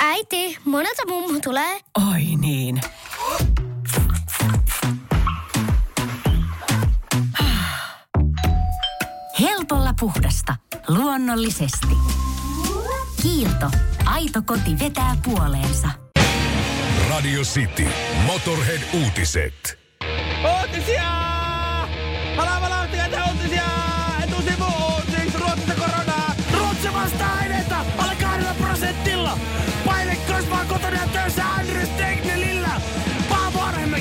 Äiti, monelta mummu tulee? Oi niin. Helpolla puhdasta. Luonnollisesti. Kiilto. Aito koti vetää puoleensa. Radio City. Motorhead-uutiset. Uutisia!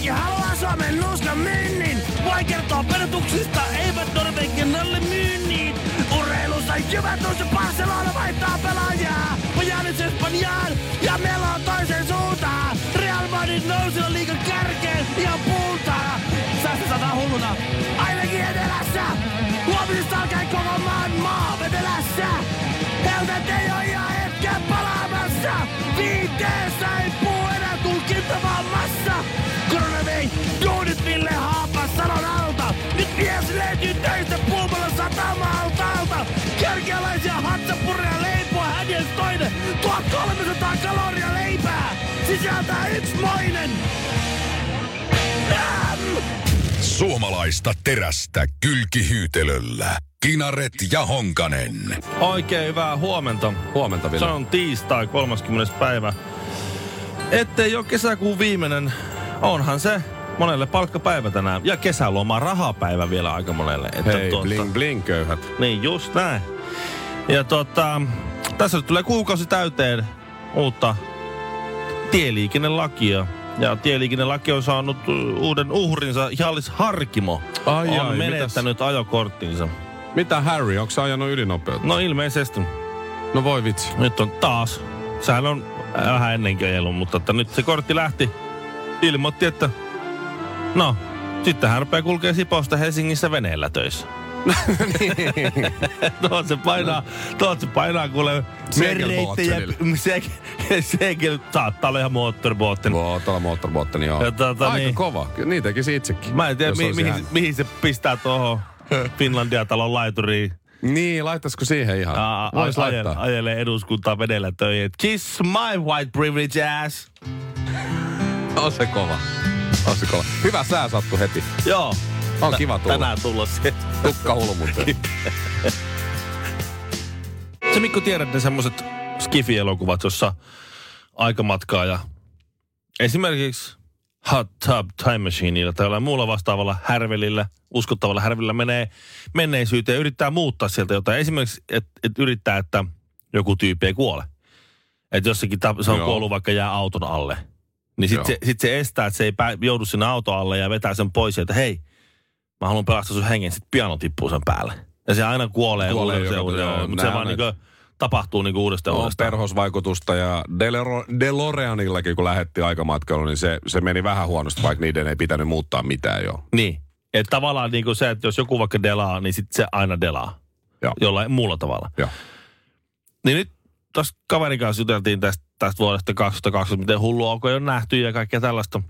Arhemäki haluaa Suomen nuuskan myynnin! Voi kertoa pedotuksista, eivät Norvegian alle myynnin! Urheilussa Juventus ja Barcelona vaihtaa pelaajaa! Pajanis Espanjaan ja Melo toiseen suuntaan! Real Madrid nousilla liigan kärkeen ja puultaa! Säästä sataa hulluna! Ainakin etelässä! Huomisesta alkaen koko maan maa vetelässä! Helvet ei oo ihan hetken palaamassa! Viiteessä ei puu enää vei duunit Ville Haapas salon alta! Nyt mies löytyy töistä puumalla satamalta Kerkealaisia hatsapureja leipua hänen toinen! 1300 kaloria leipää! Sisältää yksi moinen! Suomalaista terästä kylkihyytelöllä. Kinaret ja Honkanen. Oikein hyvää huomenta. Huomenta, Se Ville. on tiistai 30. päivä. Ettei ole kesäkuun viimeinen, onhan se monelle palkkapäivä tänään. Ja kesäloma rahapäivä vielä aika monelle. Että Hei, bling bling köyhät. Niin, just näin. Ja tota, tässä nyt tulee kuukausi täyteen uutta tieliikennelakia. Ja tieliikennelaki on saanut uh, uuden uhrinsa. Jallis Harkimo Ai on ai, menettänyt ajokorttinsa. Mitä Harry, onko ajanut ylinopeutta? No ilmeisesti. No voi vitsi. Nyt on taas. Sehän on vähän ennenkin ajellut, mutta että nyt se kortti lähti. Ilmoitti, että no, sitten hän rupeaa kulkea Siposta Helsingissä veneellä töissä. tuohon se painaa, tuohon se painaa kuule merreittejä. Se, sekin saattaa olla ihan moottoribootin. Tuolla moottorbotteni joo. Ja tota Aika niin- kova. Niin tekisin itsekin. Mä en tiedä, mi- mihin, hän. mihin se pistää tuohon Finlandia-talon laituriin. Niin, laittaisiko siihen ihan? Aa, Vois ajel, laittaa. ajelee eduskuntaa vedellä töihin. Kiss my white privilege ass. On se kova. Kova. Hyvä sää sattu heti. Joo. On Tä- kiva tulla. Tänään tulla se. Tukka. Se Mikko tiedät ne semmoset skifi-elokuvat, jossa aikamatkaa ja esimerkiksi Hot Tub Time Machineilla tai jollain muulla vastaavalla härvelillä, uskottavalla härvelillä menee menneisyyteen ja yrittää muuttaa sieltä jotain. Esimerkiksi, että et yrittää, että joku tyyppi ei kuole. Että jossakin ta- se on Joo. kuollut vaikka jää auton alle. Niin sitten Joo. se, sit se estää, että se ei pää, joudu sinne auton alle ja vetää sen pois, että hei, mä haluan pelastaa sun hengen, sitten piano tippuu sen päälle. Ja se aina kuolee, Kuolee joka- uudestaan, joo, mutta se vaan niinku tapahtuu niinku uudestaan On uudestaan. perhosvaikutusta ja DeLoreanillakin, kun lähetti aikamatkailuun, niin se, se meni vähän huonosti, vaikka niiden ei pitänyt muuttaa mitään jo. Niin. Että tavallaan niinku se, että jos joku vaikka delaa, niin sitten se aina delaa. Joo. Jollain muulla tavalla. Joo. Niin nyt tuossa kaverin kanssa juteltiin tästä, tästä vuodesta 2020, miten hullua onko jo nähty ja kaikkea tällaista.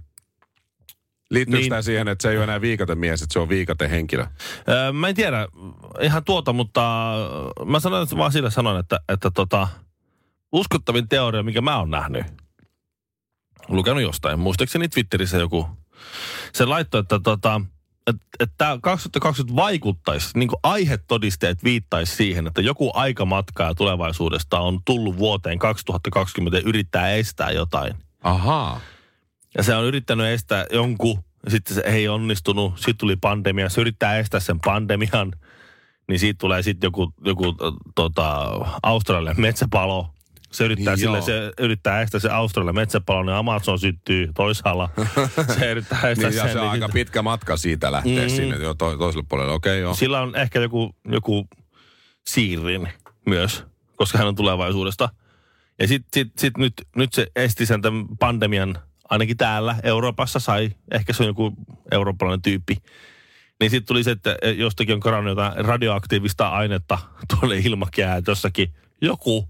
Liittyykö Niin. tämä siihen, että se ei ole enää viikatemies, että se on viikatehenkilö? Öö, mä en tiedä ihan tuota, mutta mä sanoin, että vaan sille sanoin, että, että tota, uskottavin teoria, mikä mä oon nähnyt, lukenut jostain, muistaakseni Twitterissä joku, se laittoi, että tota, että et tämä 2020 vaikuttaisi, niin kuin aihetodisteet viittaisi siihen, että joku aikamatka tulevaisuudesta on tullut vuoteen 2020 ja yrittää estää jotain. Ahaa. Ja se on yrittänyt estää jonkun, sitten se ei onnistunut, sitten tuli pandemia, se yrittää estää sen pandemian, niin siitä tulee sitten joku, joku tota, Australian metsäpalo. Se yrittää, Niin sille, joo. se yrittää estää se Australian metsäpalo, niin Amazon syttyy toisaalla. se yrittää estää Niin, ja sen. se on niin aika pitkä matka siitä lähteä Mm. sinne jo to, toiselle puolelle. Okei, joo. Sillä on ehkä joku, joku siirin myös, koska hän on tulevaisuudesta. Ja sitten sit, sit nyt, nyt se esti sen tämän pandemian, ainakin täällä Euroopassa sai, ehkä se on joku eurooppalainen tyyppi. Niin sitten tuli se, että jostakin on karannut jotain radioaktiivista ainetta tuonne ilmakehään, jossakin joku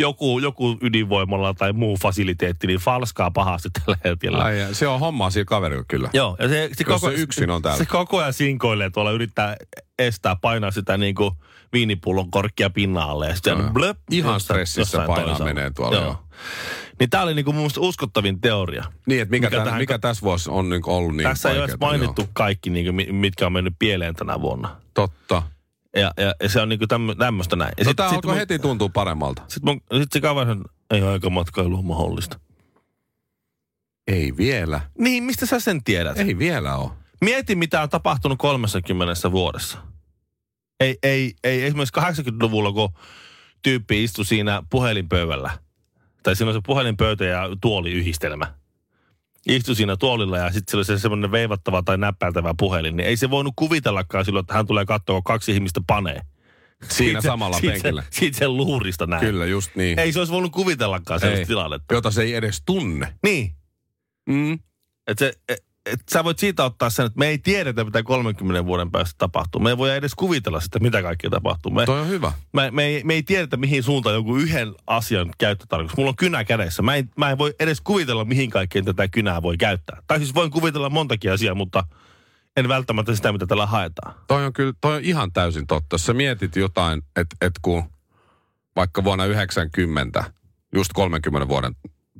joku, joku ydinvoimalla tai muu fasiliteetti, niin falskaa pahasti tällä hetkellä. Ai, se on hommaa sillä kaverilla kyllä. Joo, ja se, se, Jos se yksin on täällä. Se koko ajan sinkoilee tuolla, yrittää estää, painaa sitä niin kuin viinipullon korkkia pinnalle. Ja sitten Joo. blöp, Ihan stressissä painaa toisaalla. menee tuolla, joo. Niin tää oli niin kuin mun mielestä uskottavin teoria. Niin, että mikä, Mikä tähän- mikä tässä vuosi on niin ollut niin Tässä ei ole vaikeata, mainittu joo. kaikki, niin kuin, mitkä on mennyt pieleen tänä vuonna. Totta. Ja, ja, ja se on niin kuin tämmöistä näin. Ja No sit- tää sit alkoi mun- heti tuntua paremmalta. Sitten mun, sit se kaveri sanoi, ei aikamatkailu ole mahdollista. Ei vielä. Niin, mistä sä sen tiedät? Ei vielä ole. Mieti, mitä on tapahtunut 30 vuodessa. Ei, ei, ei esimerkiksi 80-luvulla, kun tyyppi istui siinä puhelinpöydällä. Tai siinä on se puhelinpöytä ja tuoliyhdistelmä. Istui siinä tuolilla ja sitten sillä oli se semmoinen veivattava tai näppäiltävä puhelin. Niin ei se voinut kuvitellakaan silloin, että hän tulee katsoa, kun kaksi ihmistä panee. Siinä se- samalla siitä, penkillä. Se, siitä sen luurista näin. Kyllä, just niin. Ei se olisi voinut kuvitellakaan sellaista Ei. tilannetta. Jota se ei edes tunne. Niin. Mm. Että se, et, et sä voit siitä ottaa sen, että me ei tiedetä, mitä 30 vuoden päästä tapahtuu. Me ei voi edes kuvitella sitä, mitä kaikkea tapahtuu. Me, Toi on hyvä. me, me, ei, me ei tiedetä, mihin suuntaan joku yhden asian käyttötarkoitus. Mulla on kynä kädessä. Mä en, mä en voi edes kuvitella, mihin kaikkeen tätä kynää voi käyttää. Tai siis voin kuvitella montakin asiaa, mutta en välttämättä sitä, mitä tällä haetaan. Toi on kyllä, toi on ihan täysin totta. Jos sä mietit jotain, että et kun vaikka vuonna 90, just 30 vuoden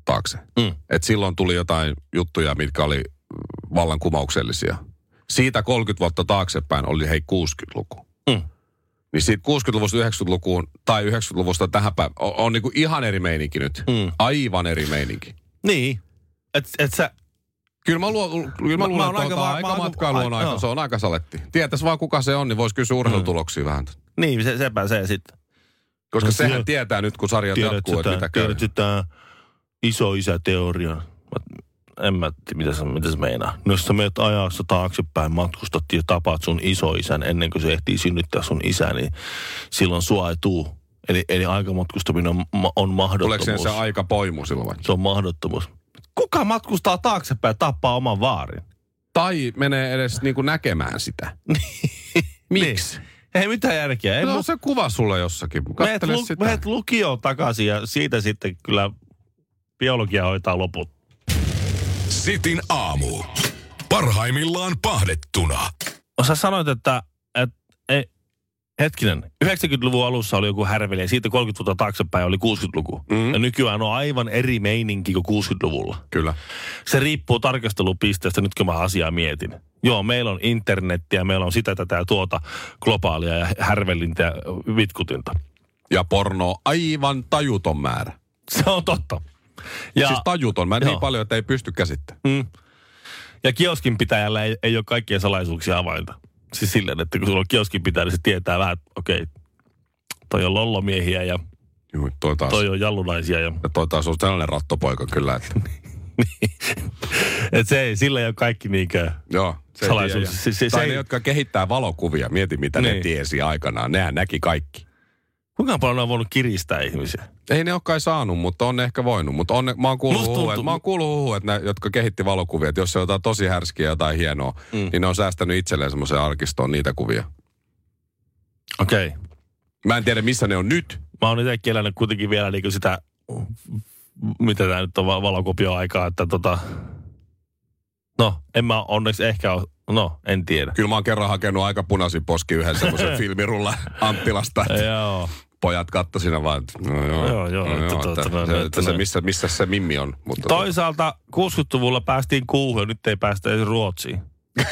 taakse, Mm. että silloin tuli jotain juttuja, mitkä oli vallankumouksellisia. Siitä 30 vuotta taaksepäin oli hei 60-luku. Mm. Niin siitä 60-luvusta 90-lukuun tai 90-luvusta tähän päivään on, on niinku ihan eri meininki nyt. Mm. Aivan eri meininki. Niin. Että et sä, Kyllä mä, luo, kyllä mä, Mä- luulen, että aika aika, va- aika matkailu on ai- aika, joo. se on aika saletti. Tietäis vaan kuka se on, niin voisi kysyä urheilutuloksia vähän. niin se, sepä se sitten. Koska No sehän tiedät- tietää nyt, kun sarjat Tiedätkö jatkuu, että tää- mitä käy. Tiedätkö tämä iso isäteoria? Mä- En mä tiedä, mitä se, mitä se meinaa. No, jos sä menet ajassa taaksepäin, matkustat ja tapaat sun isoisän ennen kuin se ehtii synnyttää sun isä, niin silloin sua ei tuu. Eli, eli aikamatkustaminen on, on Tuleeko mahdottomuus. siihen se aika poimu silloin? vai? se on mahdottomuus. Kuka matkustaa taaksepäin ja tappaa oman vaarin? Tai menee edes niinku näkemään sitä. Miksi? Niin. Ei mitään järkeä. Ei No mu- se kuva sulle jossakin. meet, lu- meet lukioon takaisin ja siitä sitten kyllä biologia hoitaa loput. Sitin aamu. Parhaimmillaan pahdettuna. Sä sanoit, että, että ei, hetkinen, 90-luvun alussa oli joku härveli ja siitä 30 vuotta taaksepäin oli 60-luku. Mm. Ja nykyään on aivan eri meininki kuin 60-luvulla. Kyllä. Se riippuu tarkastelupisteestä, nyt kun mä asiaa mietin. Joo, meillä on internettiä, meillä on sitä, tätä ja tuota globaalia ja härvelintä ja vitkutinta. Ja porno aivan tajuton määrä. Se on totta. Ja, siis tajuton. Mä Joo. niin paljon, että ei pysty käsittämään. mm, ja kioskin pitäjällä ei, ei ole kaikkien salaisuuksia avainta. Siis silleen, että kun sulla on kioskin pitäjä, niin se tietää vähän, että okei, toi on lollomiehiä ja Juu, toi taas. toi on jallunaisia. Ja, Ja toi taas on sellainen rattopoika kyllä, että... et se ei, sillä ei ole kaikki niinkö... Joo. Se Salaisuus. tiedä. Se- se- tai se ne, ei- jotka kehittää valokuvia, mieti mitä ne Niin. tiesi aikanaan. Nehän näki kaikki. Kuinka paljon on voinut kiristää ihmisiä? Ei ne ole kai saanut, mutta on ne ehkä voinut. Mutta on ne, mä oon kuullut tuntuu- että, mä oon kuullut huhua, että ne, jotka kehitti valokuvia, että jos se on jotain tosi härskiä jotain hienoa, mm. niin ne on säästänyt itselleen semmoiseen arkistoon niitä kuvia. Okei. Okay. Mä en tiedä, missä ne on nyt. Mä oon itsekin elänyt kuitenkin vielä niinku sitä, mitä tämä nyt on va- valokopio-aikaa, että tota... No, en mä onneksi ehkä ole, no, en tiedä. Kyllä mä oon kerran hakenut aika punaisin poski yhden semmoisen filmirulla Anttilasta. Joo. Pojat katto siinä vaan, että no joo, Joo, joo, no joo, tota, että, no, se, että että se, missä, missä se mimmi on. Mutta Toisaalta 60-luvulla päästiin kuuhun ja nyt ei päästä edes Ruotsiin.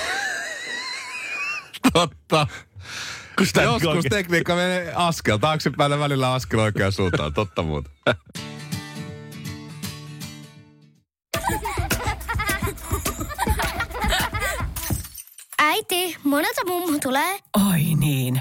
totta. Joskus tekniikka menee askel, taaksepäin ja välillä askel oikeaan suuntaan, totta muuta. Äiti, monelta mummu tulee? Oi niin.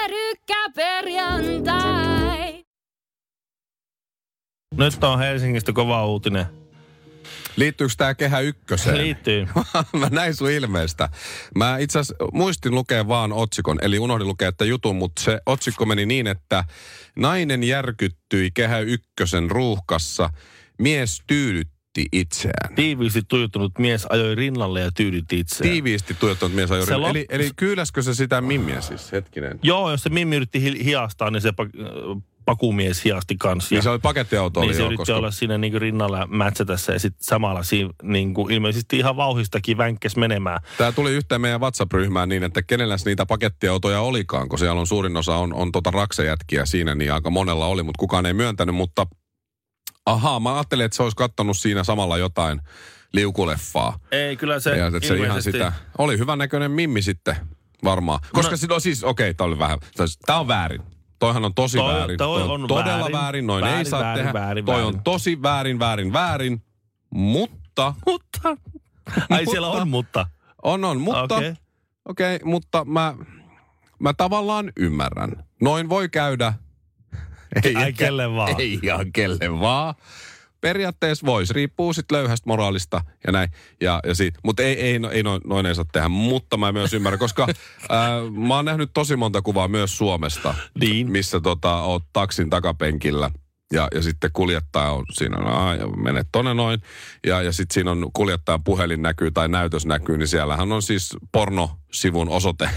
pelkkä perjantai. Nyt on Helsingistä kova uutinen. Liittyykö tämä kehä ykköseen? Liittyy. mä näin sun ilmeestä. Mä itse asiassa muistin lukea vaan otsikon, eli unohdin lukea että jutun, mutta se otsikko meni niin, että nainen järkyttyi kehä ykkösen ruuhkassa, mies tyydytti itseään. Tiiviisti tuijottunut mies ajoi rinnalle ja tyydytti itseään. Tiiviisti tuijottanut mies ajoi rinnalle. lop- Eli, eli kyyläskö se sitä mimmiä siis? Hetkinen. Joo, jos se Mimmi yritti hi- hiastaa, niin se pa- pakumies hiasti kanssa. Niin se oli pakettiauto niin oli se jo, yritti koska... olla siinä niinku rinnalla ja mätsätä se ja sitten samalla siinä niinku ilmeisesti ihan vauhistakin vänkkäs menemään. Tämä tuli yhteen meidän WhatsApp-ryhmään niin, että kenellä niitä pakettiautoja olikaan, kun siellä on suurin osa on, on tota raksejätkiä siinä, niin aika monella oli, mutta kukaan ei myöntänyt, mutta ahaa, mä ajattelin, että se olisi kattonut siinä samalla jotain liukuleffaa. Ei, kyllä se, ja että se ihan sitä, oli hyvän näköinen mimmi sitten varmaan. Koska No- no, no siis, okei, okay, tämä oli vähän, tämä on väärin. Toihan on tosi Toi- väärin. toi on todella väärin. väärin, noin ei Väärin, saa väärin, tehdä. väärin, toi väärin. on tosi väärin, väärin, väärin. Mutta, Mutta. Ai siellä Mutta- on mutta. on on, mutta, Okei. okei, okay, mutta mä, mä tavallaan ymmärrän. Noin voi käydä. Ei, ehkä- kelle vaan. Ei ihan kelle vaan. Periaatteessa voisi, riippuu sitten löyhästä moraalista ja näin. Ja, ja siitä. Mutta ei, ei, no- ei noin, noin ei saa tehdä, mutta mä myös ymmärrän, koska ää, mä oon nähnyt tosi monta kuvaa myös Suomesta, Niin. missä tota, oot taksin takapenkillä ja, ja sitten kuljettaja on siinä, no, ja menet tonne noin, ja, ja sitten siinä on kuljettajan puhelin näkyy tai näytös näkyy, niin siellähän on siis pornosivun osoite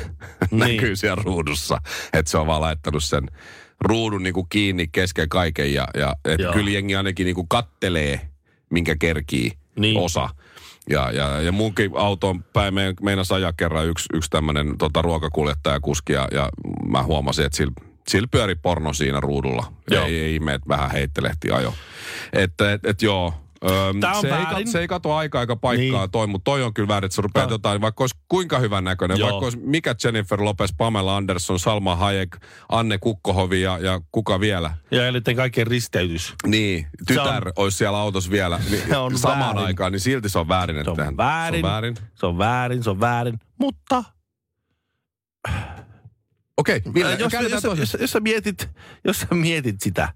Niin. näkyy siellä ruudussa, että se on vaan laittanut sen ruudun niinku kiinni kesken kaiken ja, ja et Joo. kyllä jengi ainakin niinku kattelee, minkä kerkii Niin. osa. Ja, ja, ja munkin autoon päin me, meinas ajaa kerran yksi, yksi tämmöinen tota, ruokakuljettajakuski ja, ja mä huomasin, että sillä, sillä pyöri porno siinä ruudulla. Joo. Ei, ei ihme, että vähän heittelehti ajo. Että et, et joo, Öm, Tää on se, ei, väärin. se ei kato aika aika paikkaa Niin. toi, mutta toi on kyllä väärin, että sä rupeat Tää- jotain, vaikka olisi kuinka hyvän näköinen, Joo. vaikka olisi mikä Jennifer Lopez, Pamela Anderson, Salma Hayek, Anne Kukkohovi ja, ja kuka vielä. Ja eli kaikkien risteytys. Niin, tytär on- olisi siellä autossa vielä niin, Se on samaan väärin. aikaan, niin silti se on väärin. Se Että on tehdään- väärin. Se on väärin. Se on väärin, se on väärin. Mutta Okei, Ville, jos, käännetään jos, toisen. jos, jos, sä mietit, jos sä mietit sitä,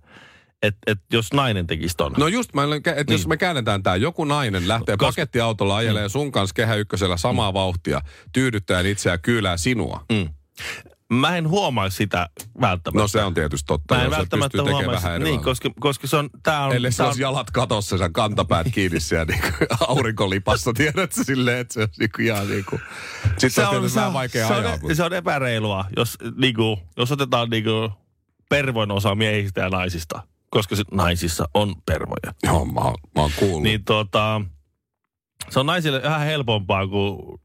että et jos nainen tekisi ton. No just, mä, että jos Niin. me käännetään tämä, joku nainen lähtee Koska- pakettiautolla ajelee sun kanssa kehä ykkösellä samaa vauhtia, tyydyttäen itseään kyylää sinua. Mm. Mä en huomaa sitä välttämättä. No se on tietysti totta, Mä en jos se välttämättä huomaa. vähän eri Niin, koska, koska se on, tää on... Ellei se tää olisi jalat katossa, sen kantapäät kiinni siellä niin aurinkolipassa, tiedät sä silleen, että se on niin kuin ihan niin kuin... Sitten on, tietysti vähän vaikea se, ajaa. on, se on epäreilua, jos, niinku, jos otetaan niinku, pervoin osa miehistä ja naisista, koska sit naisissa on pervoja. Joo, mä, oon- mä oon kuullut. Niin tota, se on naisille vähän helpompaa, kun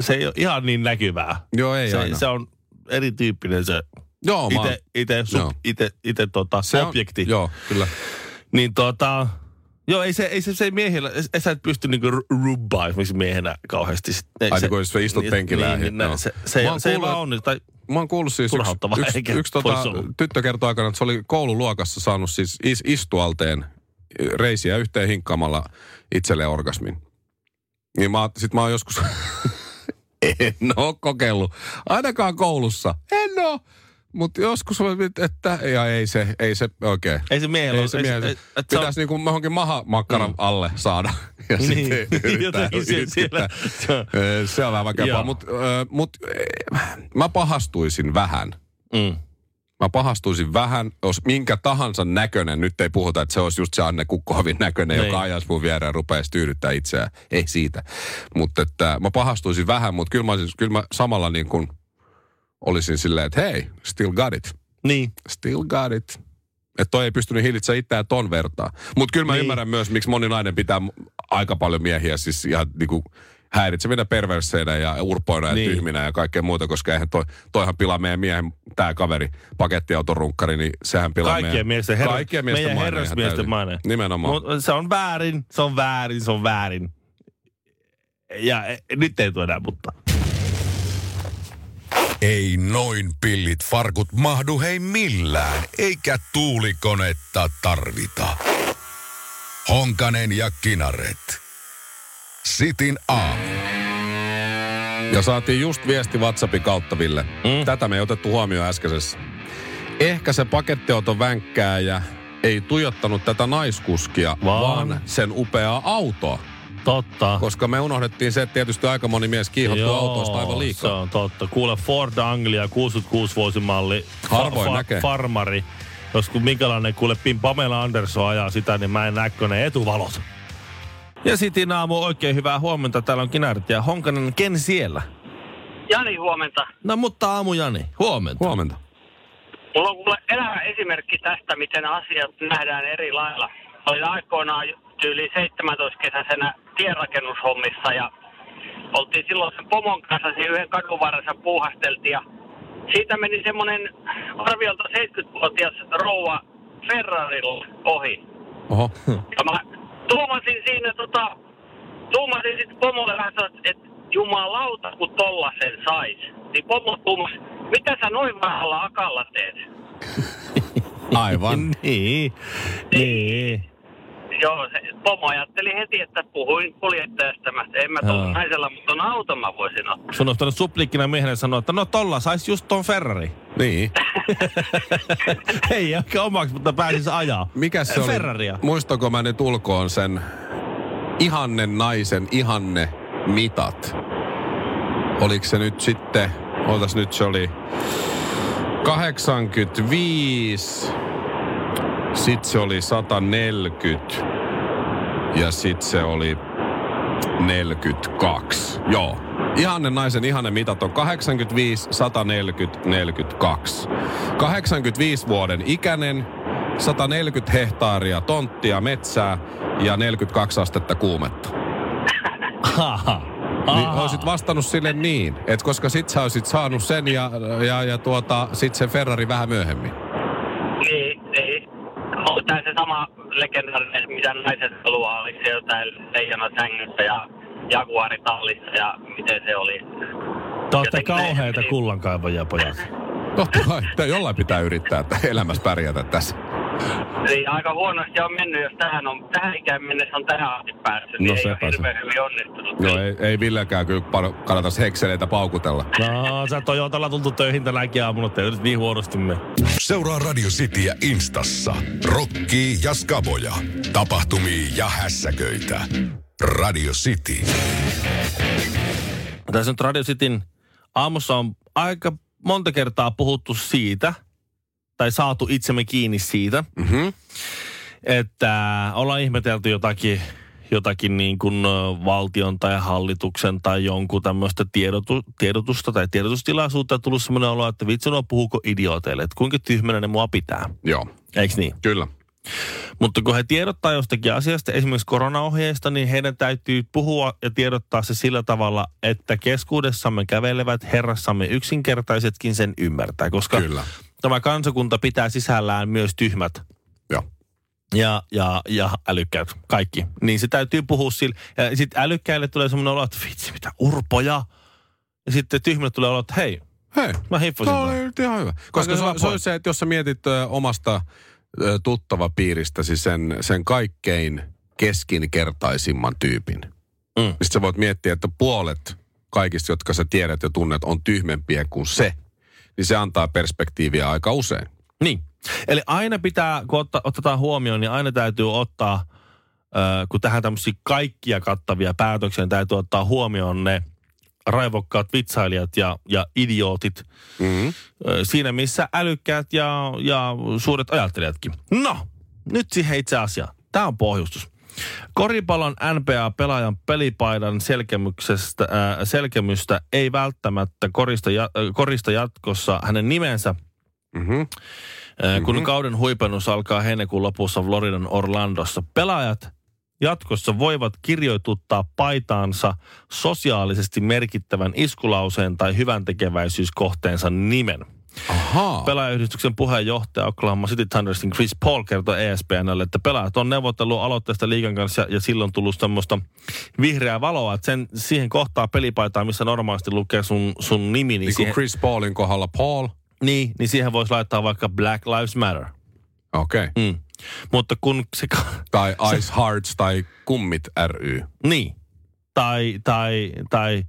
se ei ole ihan niin näkyvää. Joo, ei se, aina. se on erityyppinen se Joo, mä ite, ite, Joo. sub, ite, ite tota, se on- objekti. Joo, kyllä. Niin tota, joo, ei se, ei se, se ei miehillä, ei sä et pysty niinku ru- rubbaa esimerkiksi miehenä kauheasti. Ei Ai se- jos sä istut niin, penkillä Niin, niin, joo. se, se, Mä ei, oon se ei kuullut, vaan on. Tai, Mä oon kuullut siis, yksi, yksi, eikä yksi tota, tyttö kertoi aikana, että se oli koululuokassa saanut siis is, istualteen reisiä yhteen hinkkaamalla itselleen orgasmin. Niin mä, sit mä oon joskus, en oo kokeillut, ainakaan koulussa, en oo. Mutta joskus oli, että ja ei se, ei se oikein. ei se miehellä Ei se miehellä. et se on- Pitäisi niinku johonkin mahamakkaran Mm. alle saada. Ja Niin, sitten jotenkin se- siellä- Ö, Se on vähän vaikeampaa, mutta mut, mä pahastuisin vähän. Mm. Mä pahastuisin vähän, jos minkä tahansa näköinen, nyt ei puhuta, että se olisi just se Anne Kukkohovin näköinen, Niin. joka ajaisi mun viereen ja rupeaisi tyydyttää itseään. Ei siitä. Mutta että mä pahastuisin vähän, mutta kyllä mä, kyllä mä samalla niin kuin olisin silleen, että hei, still got it. Niin. Still got it. Että toi ei pystynyt hillitsemään itseään ton vertaa. Mutta kyllä mä Niin. ymmärrän myös, miksi moni nainen pitää aika paljon miehiä siis ihan niinku häiritsevinä perverseinä ja urpoina ja Niin. tyhminä ja kaikkea muuta, koska eihän toi, toihan pilaa meidän miehen, tää kaveri, pakettiautorunkkari, niin sehän pilaa Kaikkien meidän, miesten, herra, kaikkien miesten meidän herrasmiesten maine. Nimenomaan. Mut se on väärin, se on väärin, se on väärin. Ja e, nyt ei tule enää mutta. Ei noin pillit farkut mahdu hei millään, eikä tuulikonetta tarvita. Honkanen ja Kinaret. Sitin aamu. Ja saatiin just viesti WhatsAppin kautta, Ville. Mm. Tätä me ei otettu huomioon äskeisessä. ehkä se pakettiauton vänkkääjä ei tuijottanut tätä naiskuskia, Vaan? vaan, sen upeaa autoa. Totta. Koska me unohdettiin se, että tietysti aika moni mies kiihottuu autoista aivan se liikaa. on totta. Kuule Ford Anglia 66 vuosimalli. Harvoin näkee. Farmari. Jos kun minkälainen kuule Pim Pamela Andersson ajaa sitä, niin mä en näe kun ne etuvalot. Ja Sitin aamu oikein hyvää huomenta. Täällä on Kinaret ja Honkanen. Ken siellä? Jani, huomenta. No mutta aamu Jani. Huomenta. Huomenta. Mulla on kuule elävä esimerkki tästä, miten asiat nähdään eri lailla. Olin aikoinaan yli 17-kesäisenä tienrakennushommissa ja oltiin silloin sen pomon kanssa siinä yhden kadun varressa puuhasteltiin ja siitä meni semmoinen arviolta 70-vuotias rouva Ferrarilla ohi. Oho. Ja mä tuumasin siinä tota, tuumasin sitten pomolle vähän että jumalauta kun tollasen sais. Niin pomo tuumas, mitä sä noin vähällä akalla teet? Aivan. niin. Niin. Joo, se pomo ajatteli heti, että puhuin kuljettajasta. Mä, en mä tuolla naisella, mutta on auto mä voisin ottaa. Sun olisi pitänyt supliikkina miehenä sanoa, että no tolla sais just ton Ferrari. Niin. Ei ehkä omaksi, mutta pääsis ajaa. Mikä se oli? Ferraria. Muistako mä nyt ulkoon sen ihanne naisen ihanne mitat? Oliko se nyt sitten, ootas nyt se oli 85, sit se oli 140 ja sit se oli 42. Joo. Ihanne naisen ihanne mitat on 85, 140, 42. 85 vuoden ikäinen, 140 hehtaaria tonttia metsää ja 42 astetta kuumetta. Niin olisit vastannut sille niin, että koska sit sä olisit saanut sen ja, ja, ja tuota, sit sen Ferrari vähän myöhemmin. Niin, niin. On tää se sama legendaarinen, mitä naiset haluaa, oli se jotain leijona sängyssä ja jaguaritallissa ja miten se oli. Te kauheita kullankaivajia, pojat. Totta kai, jollain pitää yrittää että elämässä pärjätä tässä. Niin aika huonosti on mennyt, jos tähän, on, tähän ikään mennessä on tähän asti päässyt, niin No ei ole hirveän hyvin onnistunut. Joo, ei, ei Villekään kyllä kannata hekseleitä paukutella. No, sä Toyotalla tultu töihin tänäkin aamulla, että ei nyt niin huonosti me. Seuraa Radio Cityä Instassa. Rokkii ja skaboja. Tapahtumia ja hässäköitä. Radio City. Tässä nyt Radio Cityn aamussa on aika monta kertaa puhuttu siitä, tai saatu itsemme kiinni siitä, Mm-hmm. että ollaan ihmetelty jotakin, jotakin niin kuin valtion tai hallituksen tai jonkun tämmöistä tiedotu, tiedotusta tai tiedotustilaisuutta ja tullut semmoinen olo, että vitsi no puhuko idiooteille, että kuinka tyhmänä ne mua pitää. Joo, Eikö niin? kyllä. Mutta kun he tiedottaa jostakin asiasta, esimerkiksi koronaohjeista, niin heidän täytyy puhua ja tiedottaa se sillä tavalla, että keskuudessamme kävelevät herrassamme yksinkertaisetkin sen ymmärtää, koska Kyllä. Tämä kansakunta pitää sisällään myös tyhmät Joo. ja, ja, ja älykkäät, kaikki. Niin se täytyy puhua sillä. Ja sitten älykkäille tulee semmoinen olo, että vitsi, mitä urpoja. Ja sitten tyhmille tulee olo, että hei, Hei, mä hiffasin. Tämän. oli ihan hyvä. Koska Aika se, hyvä se on se, että jos sä mietit ö, omasta ö, tuttava piiristäsi sen, sen kaikkein keskinkertaisimman tyypin, Mm. niin sit sä voit miettiä, että puolet kaikista, jotka sä tiedät ja tunnet, on tyhmempiä kuin se. Niin se antaa perspektiiviä aika usein. Niin. Eli aina pitää, kun otta, otetaan huomioon, niin aina täytyy ottaa, äh, kun tähän tämmöisiä kaikkia kattavia päätöksiä, niin täytyy ottaa huomioon ne raivokkaat vitsailijat ja, ja idiootit Mm-hmm. äh, siinä, missä älykkäät ja, ja suuret ajattelijatkin. No, nyt siihen itse asiaan. Tämä on pohjustus. Koripallon NBA-pelaajan pelipaidan selkemyksestä, äh, selkemystä ei välttämättä korista, ja, äh, korista jatkossa hänen nimensä Mm-hmm. mm-hmm. kun kauden huipennus alkaa heinäkuun lopussa Floridan Orlandossa. Pelaajat jatkossa voivat kirjoituttaa paitaansa sosiaalisesti merkittävän iskulauseen tai hyvän tekeväisyyskohteensa nimen. Ahaa. Pelaajayhdistyksen puheenjohtaja Oklahoma City Thundersin Chris Paul kertoi ESPNlle, että pelaajat on neuvotellut aloitteesta liigan kanssa ja, silloin tullut semmoista vihreää valoa, että sen, siihen kohtaa pelipaitaa, missä normaalisti lukee sun, sun nimi, niin, niin kuin siihen, Chris Paulin kohdalla Paul. niin, niin siihen voisi laittaa vaikka Black Lives Matter. Okei. Okay. Mm. Mutta kun se... Tai Ice Hearts tai Kummit ry. Niin. Tai, tai, tai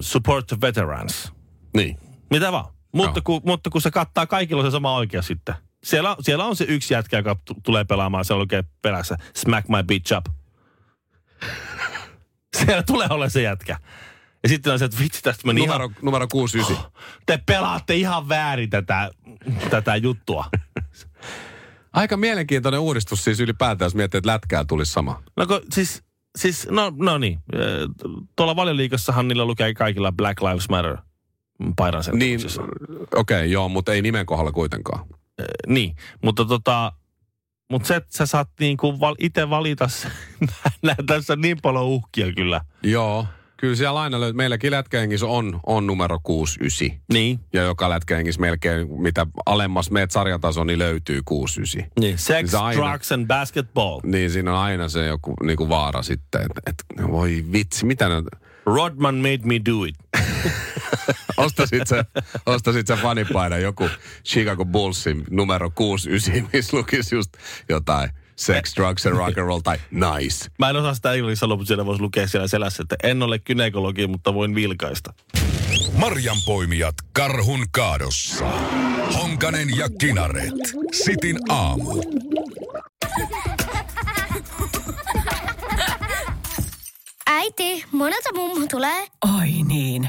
support the veterans. Niin. Mitä vaan. Mutta kun, mutta kun se kattaa kaikilla se sama oikeus sitten. Siellä, siellä on se yksi jätkä, joka t- tulee pelaamaan, se lukee perässä smack my bitch up. Siellä tulee olla se jätkä. Ja sitten on se, että vitsi tästä meni Numero, ihan, numero 69. te pelaatte ihan väärin tätä, tätä juttua. Aika mielenkiintoinen uudistus siis ylipäätään, jos miettii, että lätkää tulisi sama. No kun, siis, siis no, no niin. Tuolla valioliikassahan niillä lukee kaikilla Black Lives Matter paidan Niin, okei, okay, joo, mutta ei nimen kohdalla kuitenkaan. Niin, mutta tota, mutta se, että sä saat niinku val, itse valita, tässä on niin paljon uhkia kyllä. Joo, kyllä siellä aina löytyy. Meilläkin lätkäjengissä on, on numero 69. Niin. Ja joka lätkäjengissä melkein, mitä alemmas meet sarjataso, niin löytyy 69. niin. Sex, Se aina- drugs and basketball. Niin siinä on aina se joku niinku vaara sitten, että et, voi vitsi, mitä ne... Rodman made me do it. Ostasit se, ostasit se fanipaidan joku Chicago Bullsin numero 69, missä lukisi just jotain sex, drugs and rock and roll tai nice. Mä en osaa sitä englanniksi sanoa, mutta siellä voisi lukea siellä selässä, että en ole kynekologi, mutta voin vilkaista. Marjan poimijat karhun kaadossa. Honkanen ja Kinaret. Sitin aamu. Äiti, monelta mummu tulee? Oi niin.